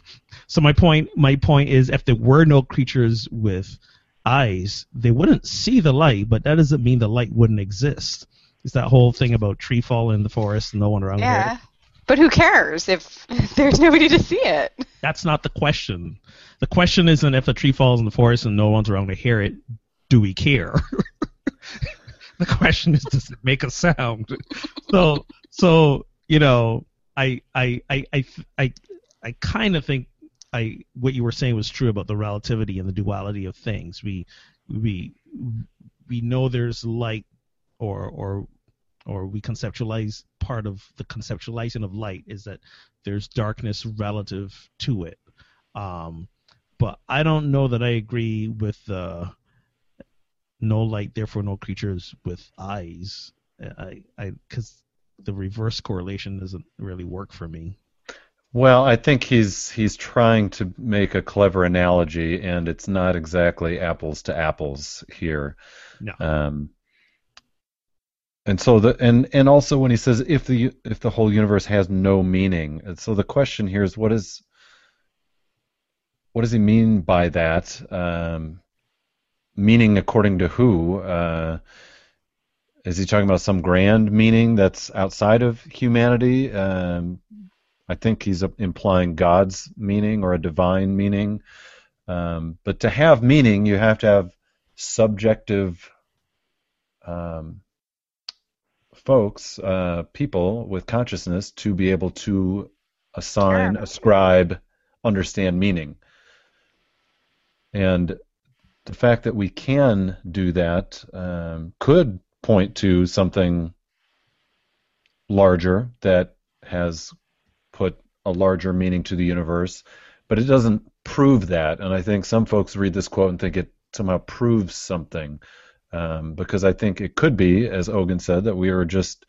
so my point my point is if there were no creatures with eyes, they wouldn't see the light, but that doesn't mean the light wouldn't exist. It's that whole thing about tree fall in the forest and no one around Yeah. there. But who cares if there's nobody to see it? That's not the question. The question isn't if a tree falls in the forest and no one's around to hear it, do we care? the question is does it make a sound? So so, you know, I I I I I, I kind of think I what you were saying was true about the relativity and the duality of things. We we we know there's light or or or we conceptualize part of the conceptualizing of light is that there's darkness relative to it. Um, but I don't know that I agree with uh, no light, therefore no creatures with eyes. I, I, because the reverse correlation doesn't really work for me. Well, I think he's he's trying to make a clever analogy, and it's not exactly apples to apples here. No. Um, and so the and and also when he says if the if the whole universe has no meaning, and so the question here is what is what does he mean by that? Um, meaning according to who? Uh, is he talking about some grand meaning that's outside of humanity? Um, I think he's implying God's meaning or a divine meaning. Um, but to have meaning, you have to have subjective um, folks, uh, people with consciousness to be able to assign, Sure. ascribe, understand meaning. And the fact that we can do that um, could point to something larger that has put a larger meaning to the universe, but it doesn't prove that. And I think some folks read this quote and think it somehow proves something. Um, because I think it could be, as Ogun said, that we are just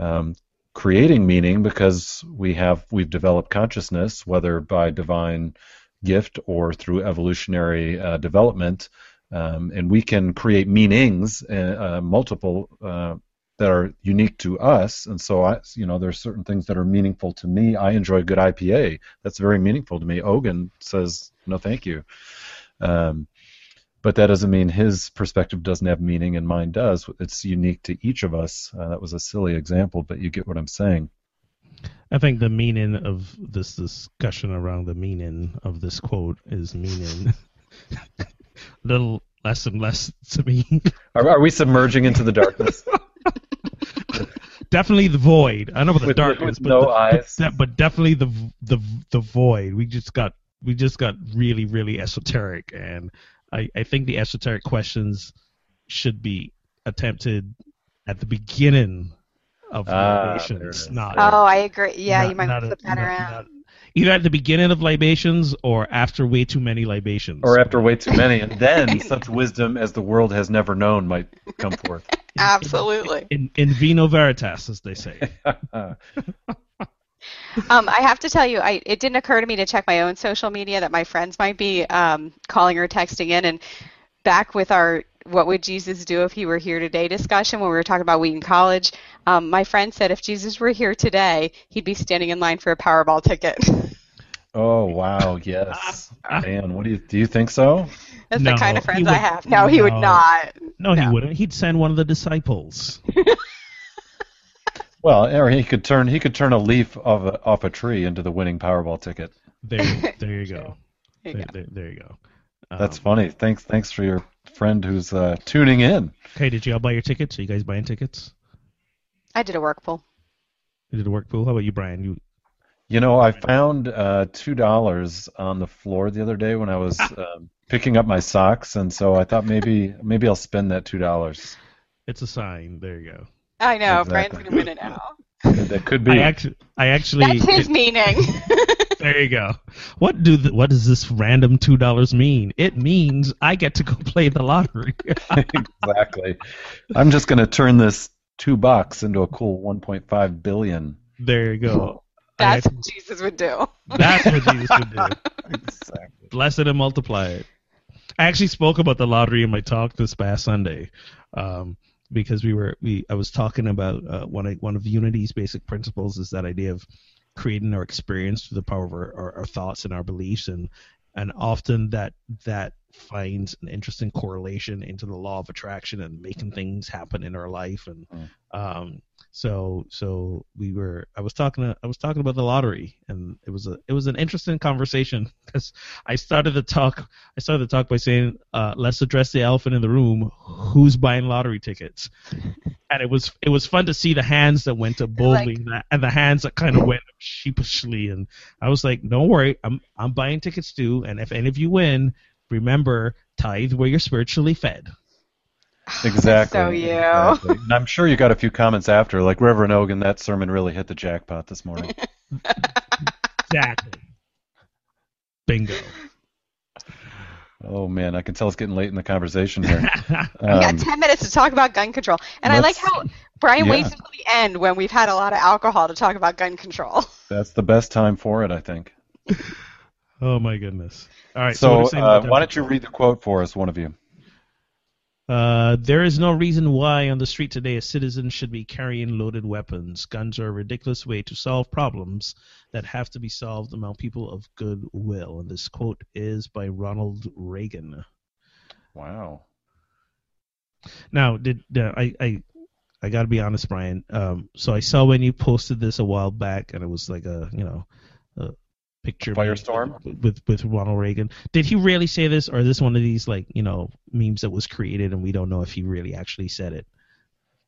um, creating meaning because we have we've developed consciousness, whether by divine gift or through evolutionary uh, development, um, and we can create meanings, uh, uh, multiple uh, that are unique to us. And so, I, you know, there's certain things that are meaningful to me. I enjoy good IPA. That's very meaningful to me. Ogun says, no, thank you. Um, but that doesn't mean his perspective doesn't have meaning and mine does. It's unique to each of us. Uh, that was a silly example, but you get what I'm saying. I think the meaning of this discussion around the meaning of this quote is meaning a little less and less to me. Are, are we submerging into the darkness? definitely the void. I know about the With- darkness, with but, no the- eyes. But, but definitely the the the void. We just got we just got really really esoteric, and I I think the esoteric questions should be attempted at the beginning of Ah, libations, is. not Oh, I agree. Yeah, not- you might not flip that around. not- either at the beginning of libations or after way too many libations. or after way too many, and then such wisdom as the world has never known might come forth. Absolutely. in, in vino veritas, as they say. Um, I have to tell you, I, it didn't occur to me to check my own social media that my friends might be um, calling or texting in. And back with our "What would Jesus do if he were here today?" discussion when we were talking about Wheaton College, um, my friend said if Jesus were here today, he'd be standing in line for a Powerball ticket. oh wow, yes, man. What do you do? You think so? That's No, the kind of he friends I have. No, he would not. No, he No. wouldn't. He'd send one of the disciples. Well, or he could turn he could turn a leaf of a, off a tree into the winning Powerball ticket. There, there you go. There you There, go. there, there you go. That's Um, funny. Thanks, thanks for your friend who's uh, tuning in. Okay, did y'all buy your tickets? Are you guys buying tickets? I did a work pool. Did a work pool. How about you, Bryan? You You know, I found uh, two dollars on the floor the other day when I was um, picking up my socks, and so I thought maybe maybe I'll spend that two dollars. it's a sign. There you go. I know. Exactly. Bryan's gonna win it now. That could be. I actually, I actually. That's his meaning. there you go. What do the, what does this random two dollars mean? It means I get to go play the lottery. exactly. I'm just going to turn this two bucks into a cool 1.5 billion. there you go. That's actually- what Jesus would do. that's what Jesus would do. Exactly. bless it and multiply it. I actually spoke about the lottery in my talk this past Sunday, um, because we were we I was talking about uh, one of one of Unity's basic principles is that idea of creating our experience through the power of our, our, our thoughts and our beliefs, and and often that that finds an interesting correlation into the law of attraction and making things happen in our life, and Mm. um, so so we were I was talking to, I was talking about the lottery, and it was a it was an interesting conversation because I started the talk. I started the talk by saying, uh, "Let's address the elephant in the room. Who's buying lottery tickets?" And it was it was fun to see the hands that went to boldly and the- and the hands that kind of went sheepishly. And I was like, "Don't worry, I'm I'm buying tickets too. And if any of you win, remember tithe where you're spiritually fed." Exactly. So you. exactly. And I'm sure you got a few comments after, like Reverend Ogun, that sermon really hit the jackpot this morning. Exactly. Bingo. oh man, I can tell it's getting late in the conversation here. we got Um, 10 minutes to talk about gun control. And I like how Bryan yeah. waits until the end when we've had a lot of alcohol to talk about gun control. that's the best time for it, I think. oh my goodness. All right. So, So, uh, why don't you read the quote for us, one of you? Uh, there is no reason why on the street today a citizen should be carrying loaded weapons. Guns are a ridiculous way to solve problems that have to be solved among people of good will. And this quote is by Ronald Reagan. Wow. Now, did uh, I I I got to be honest, Bryan. Um, so I saw when you posted this a while back, and it was like a you know a picture Firestorm? with with Ronald Reagan. Did he really say this, or is this one of these like you know memes that was created and we don't know if he really actually said it?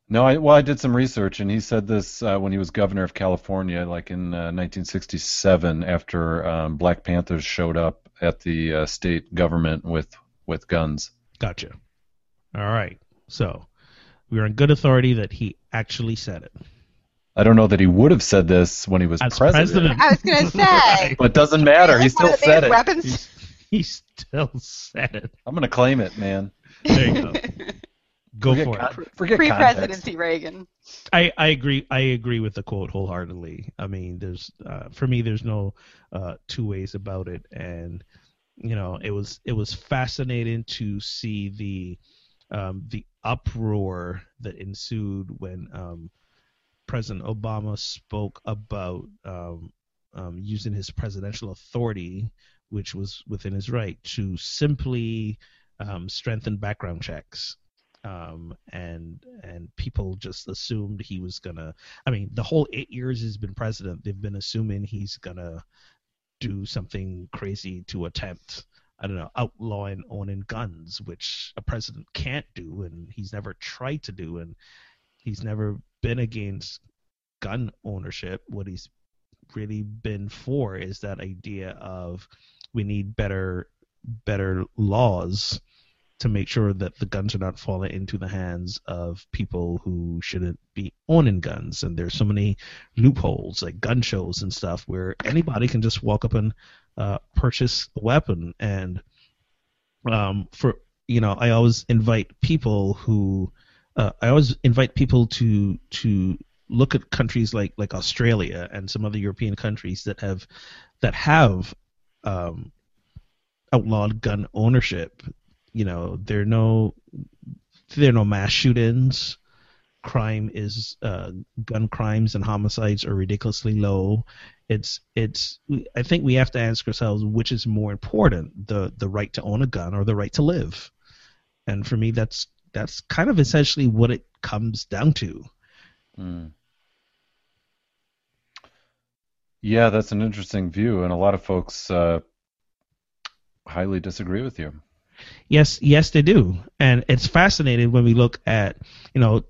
No, I, well, I did some research, and he said this uh, when he was governor of California, like in uh, 1967, after um, Black Panthers showed up at the uh, state government with with guns. Gotcha. All right. So we are in good authority that he actually said it. I don't know that he would have said this when he was As president, president. I was going to say. but it doesn't matter. He still said biggest it. Weapons. He's still said it. I'm gonna claim it, man. There you go. Go forget for it. Forget context. Pre-presidency Reagan. I, I agree. I agree with the quote wholeheartedly. I mean, there's uh, for me, there's no uh, two ways about it, and you know, it was it was fascinating to see the um, the uproar that ensued when um, President Obama spoke about um, um, using his presidential authority, which was within his right, to simply um, strengthen background checks um, and and people just assumed he was gonna. I mean, the whole eight years he's been president, they've been assuming he's gonna do something crazy to attempt. I don't know, outlawing owning guns, which a president can't do, and he's never tried to do, and he's never been against gun ownership. What he's really been for is that idea of we need better better laws to make sure that the guns are not falling into the hands of people who shouldn't be owning guns. And there's so many loopholes, like gun shows and stuff, where anybody can just walk up and uh, purchase a weapon. And um, for you know, I always invite people who uh, I always invite people to to look at countries like like Australia and some other European countries that have that have um, outlawed gun ownership. You know there are no there are no mass shootings. Crime is uh, gun crimes and homicides are ridiculously low. It's it's i think we have to ask ourselves which is more important the the right to own a gun or the right to live. And for me that's that's kind of essentially what it comes down to Mm. Yeah, that's an interesting view, and a lot of folks uh, highly disagree with you. Yes, yes, they do, and it's fascinating when we look at, you know,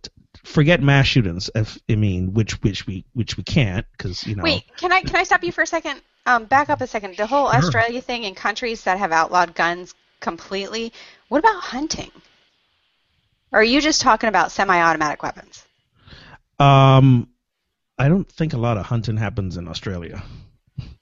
forget mass shootings. If I mean, which which we which we can't because you know. Wait, can I can I stop you for a second? Um, back up a second. The whole Sure. Australia thing and countries that have outlawed guns completely. What about hunting? Or are you just talking about semi-automatic weapons? Um, I don't think a lot of hunting happens in Australia.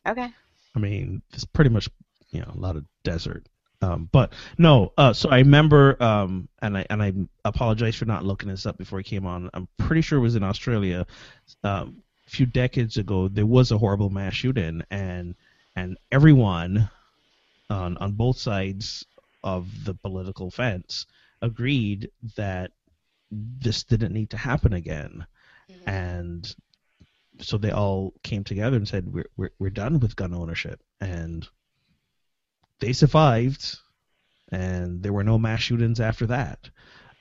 Okay. I mean, it's pretty much you know a lot of desert. Um, but no, uh, so I remember, um, and I and I apologize for not looking this up before I came on. I'm pretty sure it was in Australia. Um, a few decades ago, there was a horrible mass shooting, and and everyone on on both sides of the political fence agreed that this didn't need to happen again, and so they all came together and said we're we're we're done with gun ownership, and they survived, and there were no mass shootings after that.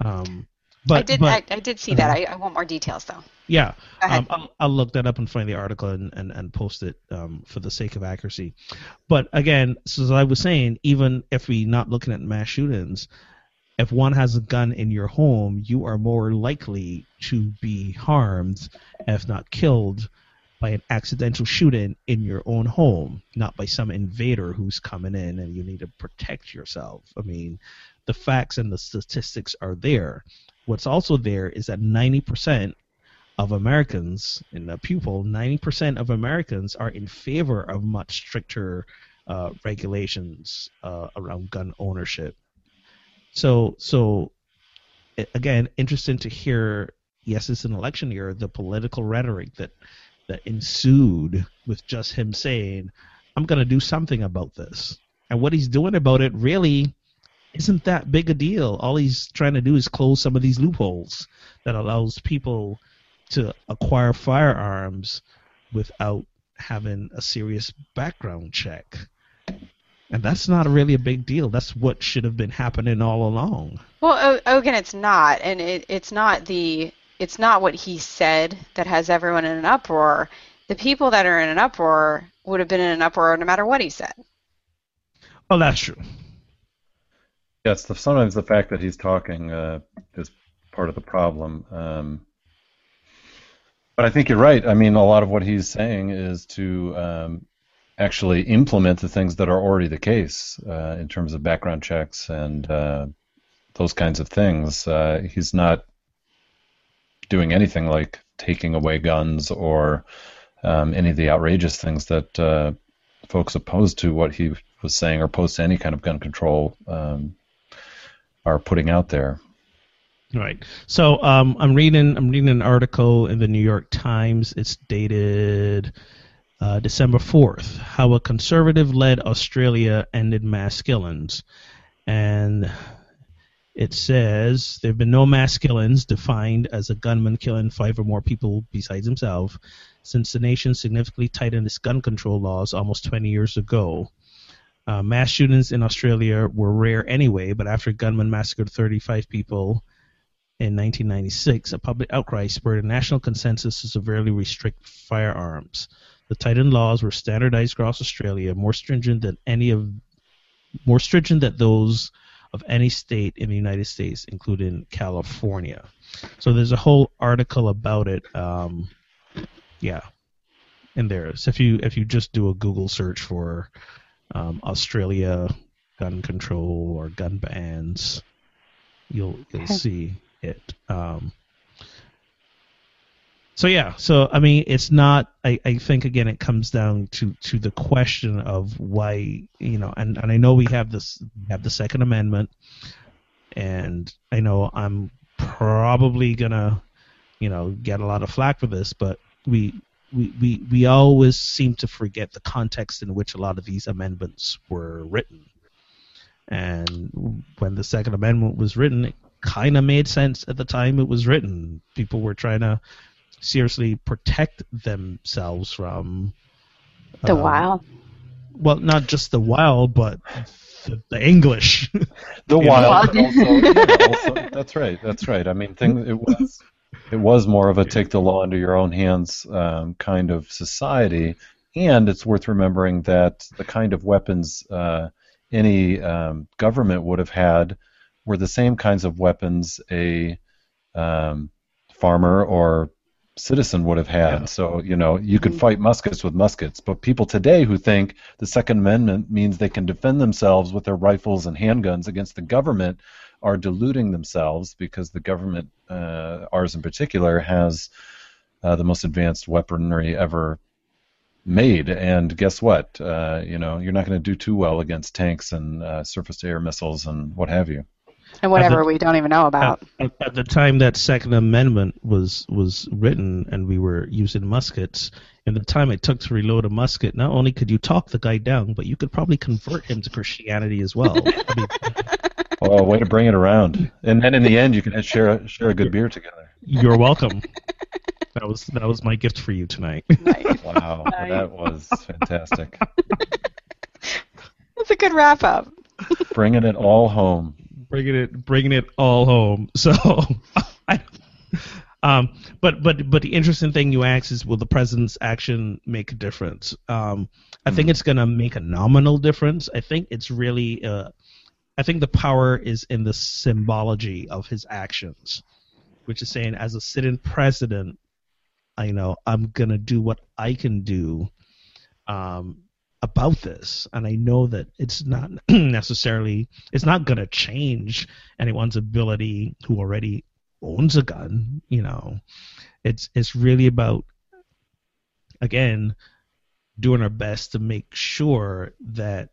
Um, but I did but, I, I did see that. I, I want more details though. yeah, um, I'll, I'll look that up and find the article and, and, and post it um, for the sake of accuracy. But again, so as I was saying, even if we're not looking at mass shootings, if one has a gun in your home, you are more likely to be harmed, if not killed, by an accidental shooting in your own home, not by some invader who's coming in and you need to protect yourself. I mean, the facts and the statistics are there. What's also there is that 90% of Americans in the pupil, 90% of Americans are in favor of much stricter uh, regulations uh, around gun ownership. So, so again, interesting to hear. Yes, it's an election year. The political rhetoric that that ensued with just him saying, "I'm going to do something about this," and what he's doing about it really isn't that big a deal. All he's trying to do is close some of these loopholes that allows people to acquire firearms without having a serious background check. And that's not really a big deal. That's what should have been happening all along. Well, O- Ogun, it's not, and it, it's not the it's not what he said that has everyone in an uproar. The people that are in an uproar would have been in an uproar no matter what he said. Oh, that's true. Yes, the, sometimes the fact that he's talking uh, is part of the problem. Um, but I think you're right. I mean, a lot of what he's saying is to um, actually implement the things that are already the case uh, in terms of background checks and uh, those kinds of things. Uh, he's not doing anything like taking away guns or um, any of the outrageous things that uh, folks opposed to what he was saying, or opposed to any kind of gun control, um, are putting out there. Right. So um, I'm reading I'm reading an article in the New York Times. It's dated uh, December 4th. How a conservative-led Australia ended mass killings, and it says there have been no mass killings defined as a gunman killing five or more people besides himself since the nation significantly tightened its gun control laws almost 20 years ago. Uh, mass shootings in Australia were rare anyway, but after gunmen massacred 35 people in 1996, a public outcry spurred a national consensus to severely restrict firearms. The Titan laws were standardized across Australia, more stringent than any of more stringent than those of any state in the United States, including California. So there's a whole article about it. Um, yeah, in there. So if you if you just do a Google search for um, Australia gun control or gun bans, you'll you'll see it. Um, so yeah, so I mean, it's not. I, I think again, it comes down to, to the question of why you know, and, and I know we have this have the Second Amendment, and I know I'm probably gonna, you know, get a lot of flack for this, but we we, we, we always seem to forget the context in which a lot of these amendments were written. And when the Second Amendment was written, it kind of made sense at the time it was written. People were trying to seriously protect themselves from the um, wild. Well, not just the wild, but the, the English. The wild. Also, yeah, also, that's right. That's right. I mean, thing it was it was more of a take the law into your own hands um, kind of society. And it's worth remembering that the kind of weapons uh, any um, government would have had were the same kinds of weapons a um, farmer or citizen would have had. Yeah. So, you know, you could fight muskets with muskets. But people today who think the Second Amendment means they can defend themselves with their rifles and handguns against the government are deluding themselves because the government, uh, ours in particular, has uh, the most advanced weaponry ever made. And guess what? Uh, you know, you're not going to do too well against tanks and uh, surface-to-air missiles and what have you. And whatever the, we don't even know about. At, at, the time that Second Amendment was was written, and we were using muskets, in the time it took to reload a musket, not only could you talk the guy down, but you could probably convert him to Christianity as well. I mean, Oh, way to bring it around! And then in the end, you can share a, share a good beer together. You're welcome. that was that was my gift for you tonight. Nice. Wow, nice. that was fantastic. That's a good wrap up. bringing it all home. Bringing it bringing it all home. So, I, um, but but but the interesting thing you ask is, will the president's action make a difference? Um, I mm think hmm. it's going to make a nominal difference. I think it's really. Uh, I think the power is in the symbology of his actions, which is saying, as a sitting president, I know I'm gonna do what I can do um, about this, and I know that it's not necessarily it's not gonna change anyone's ability who already owns a gun. You know, it's it's really about again doing our best to make sure that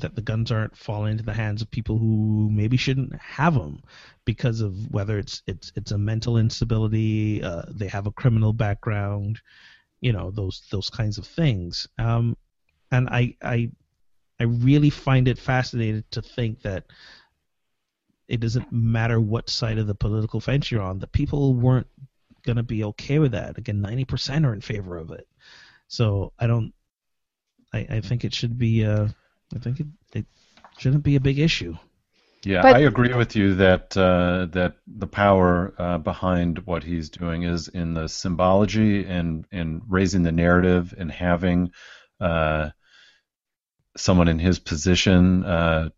that the guns aren't falling into the hands of people who maybe shouldn't have them because of whether it's it's it's a mental instability, uh, they have a criminal background, you know those those kinds of things. Um, and I I I really find it fascinating to think that it doesn't matter what side of the political fence you're on, the people weren't going to be okay with that. Again, 90% are in favor of it. So I don't. I, I think it should be. Uh, I think it, it shouldn't be a big issue. Yeah, but, I agree with you that uh, that the power uh, behind what he's doing is in the symbology and in raising the narrative and having uh, someone in his position uh,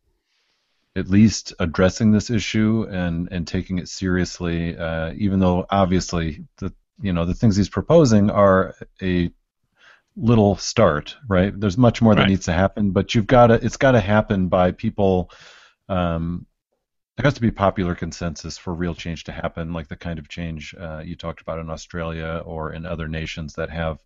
at least addressing this issue and and taking it seriously, uh, even though obviously the you know the things he's proposing are a little start, right? There's much more that needs to happen, but you've got to it's got to happen by people. Um, there has to be popular consensus for real change to happen, like the kind of change uh, you talked about in Australia or in other nations that have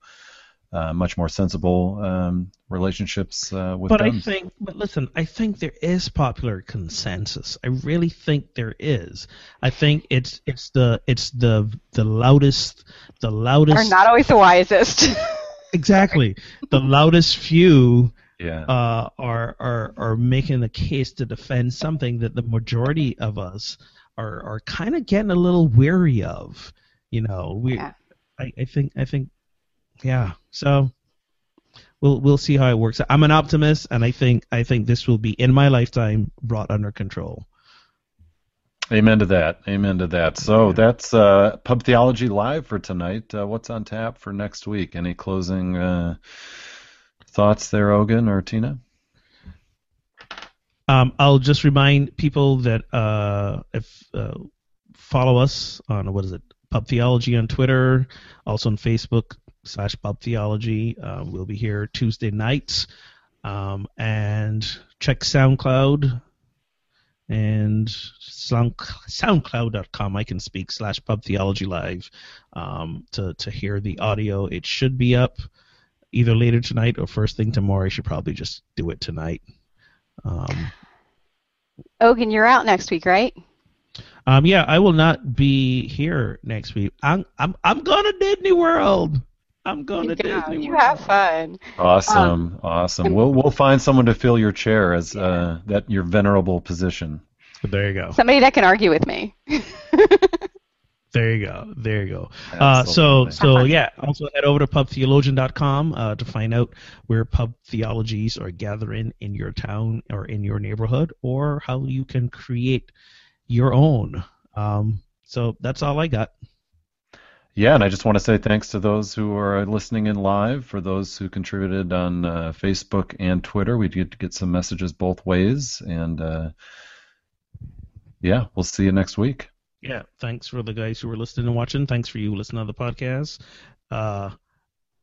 uh, much more sensible um, relationships uh, with but guns. I think, but listen, I think there is popular consensus. I really think there is. I think it's it's the it's the the loudest the loudest Are not always the wisest. exactly the loudest few yeah. uh, are are are making the case to defend something that the majority of us are are kind of getting a little weary of. You know, we Yeah. I, I think I think yeah. So we'll we'll see how it works. I'm an optimist, and I think I think this will be in my lifetime brought under control. Amen to that. Amen to that. So that's uh, Pub Theology Live for tonight. Uh, what's on tap for next week? Any closing uh, thoughts there, Ogun or Tina? Um, I'll just remind people that uh, if uh, follow us on what is it, Pub Theology on Twitter, also on Facebook slash Pub Theology. Uh, we'll be here Tuesday nights, um, and check SoundCloud and Sound, SoundCloud.com. I can speak slash Pub Theology Live um, to to hear the audio. It should be up either later tonight or first thing tomorrow. I should probably just do it tonight. Um, Ogun, you're out next week, right? um, yeah, I will not be here next week. I'm I'm I'm going to Disney World. I'm going to Yeah, Disney you World. have fun. Awesome, awesome. We'll we'll find someone to fill your chair as uh, that your venerable position. There you go. Somebody that can argue with me. There you go. There you go. Uh, so so yeah. Also head over to pubtheologian.com uh, to find out where pub theologies are gathering in your town or in your neighborhood, or how you can create your own. Um, so that's all I got. Yeah, and I just want to say thanks to those who are listening in live, for those who contributed on uh, Facebook and Twitter. We did get some messages both ways, and uh, yeah, we'll see you next week. Yeah. Thanks for the guys who were listening and watching. Thanks for you listening to the podcast. Uh,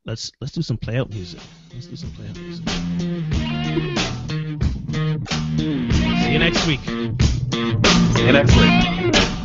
let's let's do some play out music. Let's do some play out music. See you next week. See you next week.